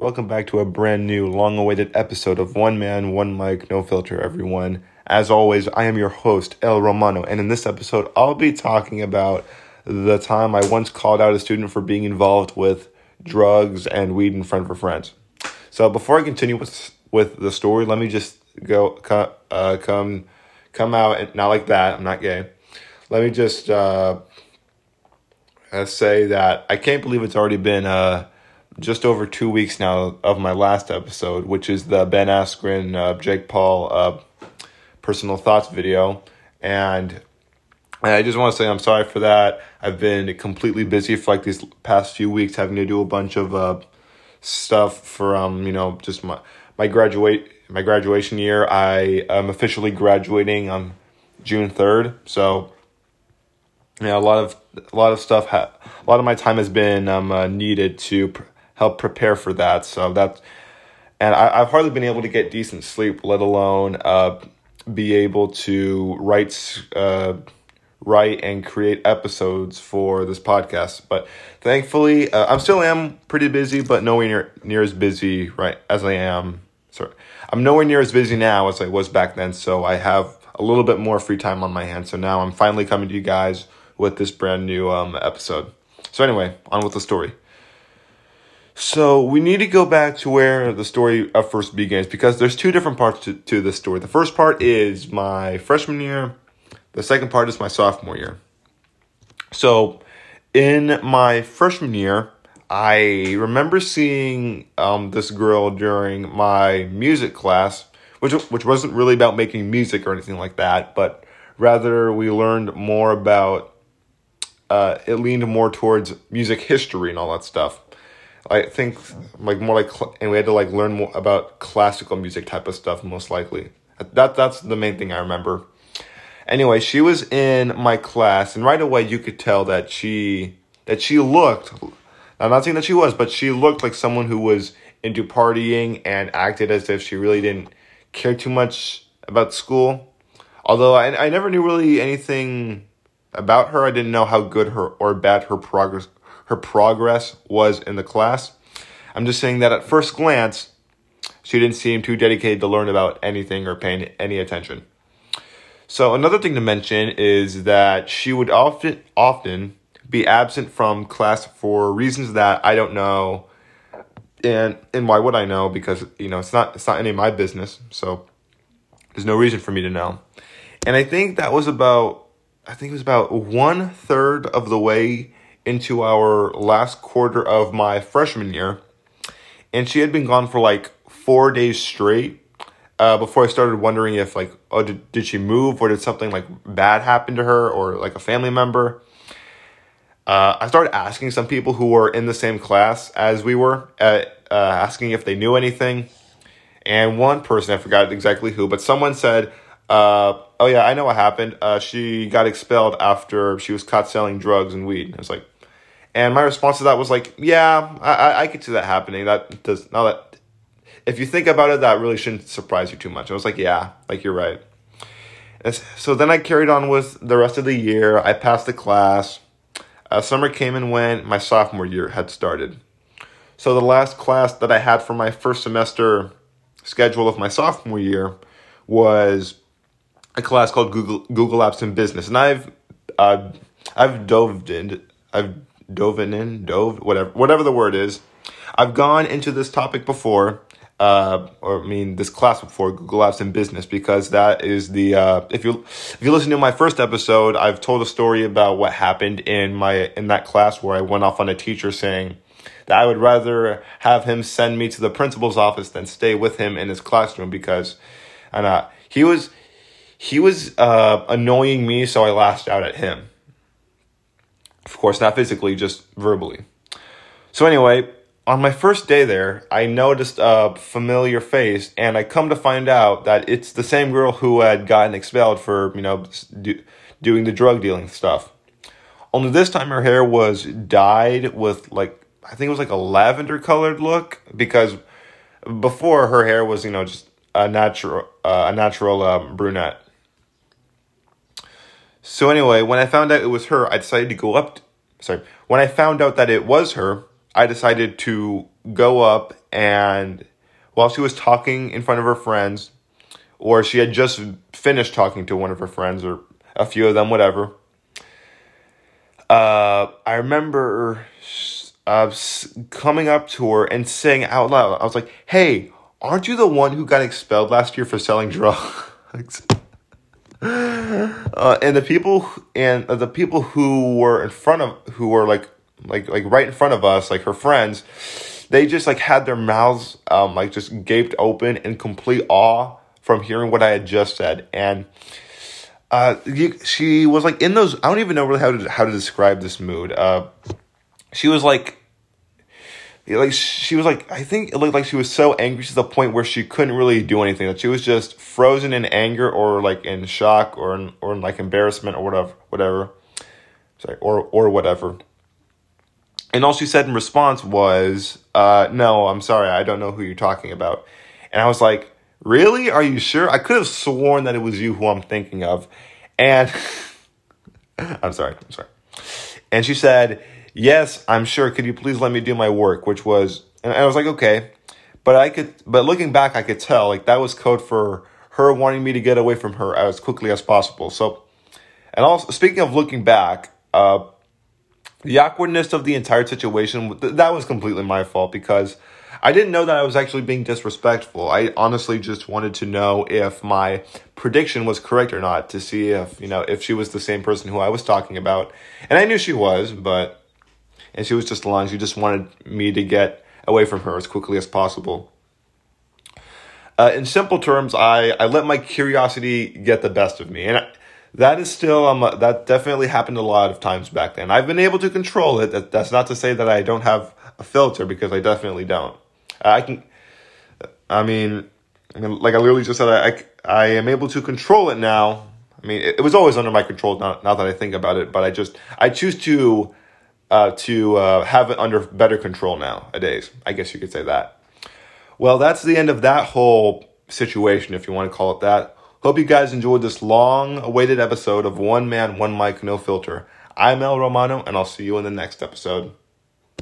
Welcome back to a brand new, long awaited episode of One Man, One Mic, No Filter, everyone. As always, I am your host, El Romano, and in this episode, I'll be talking about the time I once called out a student for being involved with drugs and weed in front of her friends. So before I continue with with the story, let me just go uh, come come out and not like that. I'm not gay. Let me just uh, uh, say that I can't believe it's already been uh, just over two weeks now of my last episode, which is the Ben Askren, uh, Jake Paul uh, personal thoughts video. And I just want to say I'm sorry for that. I've been completely busy for like these past few weeks, having to do a bunch of uh, stuff for um, you know, just my my graduate my graduation year. I am officially graduating on June third, so yeah, a lot of a lot of stuff. Ha- a lot of my time has been um, uh, needed to pr- help prepare for that. So that, and I, have hardly been able to get decent sleep, let alone uh, be able to write, uh, write and create episodes for this podcast. But thankfully, uh, I'm still am pretty busy, but nowhere near near as busy right as I am. Sorry, I'm nowhere near as busy now as I was back then. So I have a little bit more free time on my hands. So now I'm finally coming to you guys with this brand new um, episode. So anyway, on with the story. So we need to go back to where the story first begins because there's two different parts to, to this story. The first part is my freshman year. The second part is my sophomore year. So in my freshman year, I remember seeing um, this girl during my music class, which which wasn't really about making music or anything like that, but rather we learned more about. Uh, it leaned more towards music history and all that stuff. I think like more like and we had to like learn more about classical music type of stuff most likely. That that's the main thing I remember. Anyway, she was in my class and right away you could tell that she that she looked I'm not saying that she was, but she looked like someone who was into partying and acted as if she really didn't care too much about school. Although I I never knew really anything about her. I didn't know how good her or bad her progress her progress was in the class. I'm just saying that at first glance, she didn't seem too dedicated to learn about anything or paying any attention. So another thing to mention is that she would often often be absent from class for reasons that I don't know and and why would I know because you know it's not it's not any of my business so there's no reason for me to know and I think that was about I think it was about one third of the way into our last quarter of my freshman year, and she had been gone for like four days straight. Uh, before I started wondering if like, oh, did, did she move or did something like bad happen to her or like a family member? Uh, I started asking some people who were in the same class as we were, uh, uh, asking if they knew anything. And one person, I forgot exactly who, but someone said, uh, "Oh yeah, I know what happened. Uh, she got expelled after she was caught selling drugs and weed." I was like, and my response to that was like, yeah, I, I could see that happening. That does now that if you think about it, that really shouldn't surprise you too much. I was like, yeah, like you're right. And so then I carried on with the rest of the year. I passed the class. Uh, summer came and went. My sophomore year had started. So the last class that I had for my first semester schedule of my sophomore year was a class called Google Google Apps in Business, and I've uh, I've dove in I've dove in, dove, whatever, whatever the word is. I've gone into this topic before, uh, or I mean this class before, Google Apps in Business, because that is the uh, if you if you listen to my first episode, I've told a story about what happened in my in that class where I went off on a teacher saying that I would rather have him send me to the principal's office than stay with him in his classroom because, and uh, he was he was uh, annoying me, so I lashed out at him. Of course, not physically, just verbally. So, anyway, on my first day there, I noticed a familiar face, and I come to find out that it's the same girl who had gotten expelled for, you know, do, doing the drug dealing stuff. Only this time her hair was dyed with, like, I think it was like a lavender colored look, because before her hair was, you know, just a natural, uh, a natural um, brunette. So anyway, when I found out it was her, I decided to go up. Sorry, when I found out that it was her, I decided to go up and while she was talking in front of her friends, or she had just finished talking to one of her friends or a few of them, whatever. Uh, I remember uh, coming up to her and saying out loud, I was like, hey, aren't you the one who got expelled last year for selling drugs? uh, and the people and the people who were in front of who were like like like right in front of us like her friends they just like had their mouths um like just gaped open in complete awe from hearing what i had just said. And uh you, she was like in those i don't even know really how to how to describe this mood. Uh she was like like she was like I think it looked like she was so angry to the point where she couldn't really do anything. That she was just frozen in anger or like in shock or in, or in like embarrassment or whatever, whatever. Sorry, or or whatever. And all she said in response was, uh, "No, I'm sorry, I don't know who you're talking about." And I was like, "Really? Are you sure? I could have sworn that it was you who I'm thinking of." And I'm sorry, I'm sorry. And she said yes, I'm sure. Could you please let me do my work? Which was, and I was like, okay. But I could, but looking back, I could tell like that was code for her wanting me to get away from her as quickly as possible. So, and also speaking of looking back, uh, the awkwardness of the entire situation that was completely my fault because I didn't know that I was actually being disrespectful. I honestly just wanted to know if my prediction was correct or not to see if, you know, if she was the same person who I was talking about. And I knew she was, but and she was just lying. She just wanted me to get away from her as quickly as possible. Uh, in simple terms, I, I let my curiosity get the best of me, and I, that is still um that definitely happened a lot of times back then. I've been able to control it. That, that's not to say that I don't have a filter because I definitely don't. I can, I mean, like I literally just said, I I am able to control it now. I mean, it, it was always under my control now, now that I think about it, but I just I choose to uh, to uh, have it under better control nowadays. I guess you could say that. Well, that's the end of that whole situation, if you want to call it that. Hope you guys enjoyed this long awaited episode of One Man, One Mic, No Filter. I'm El Romano, and I'll see you in the next episode.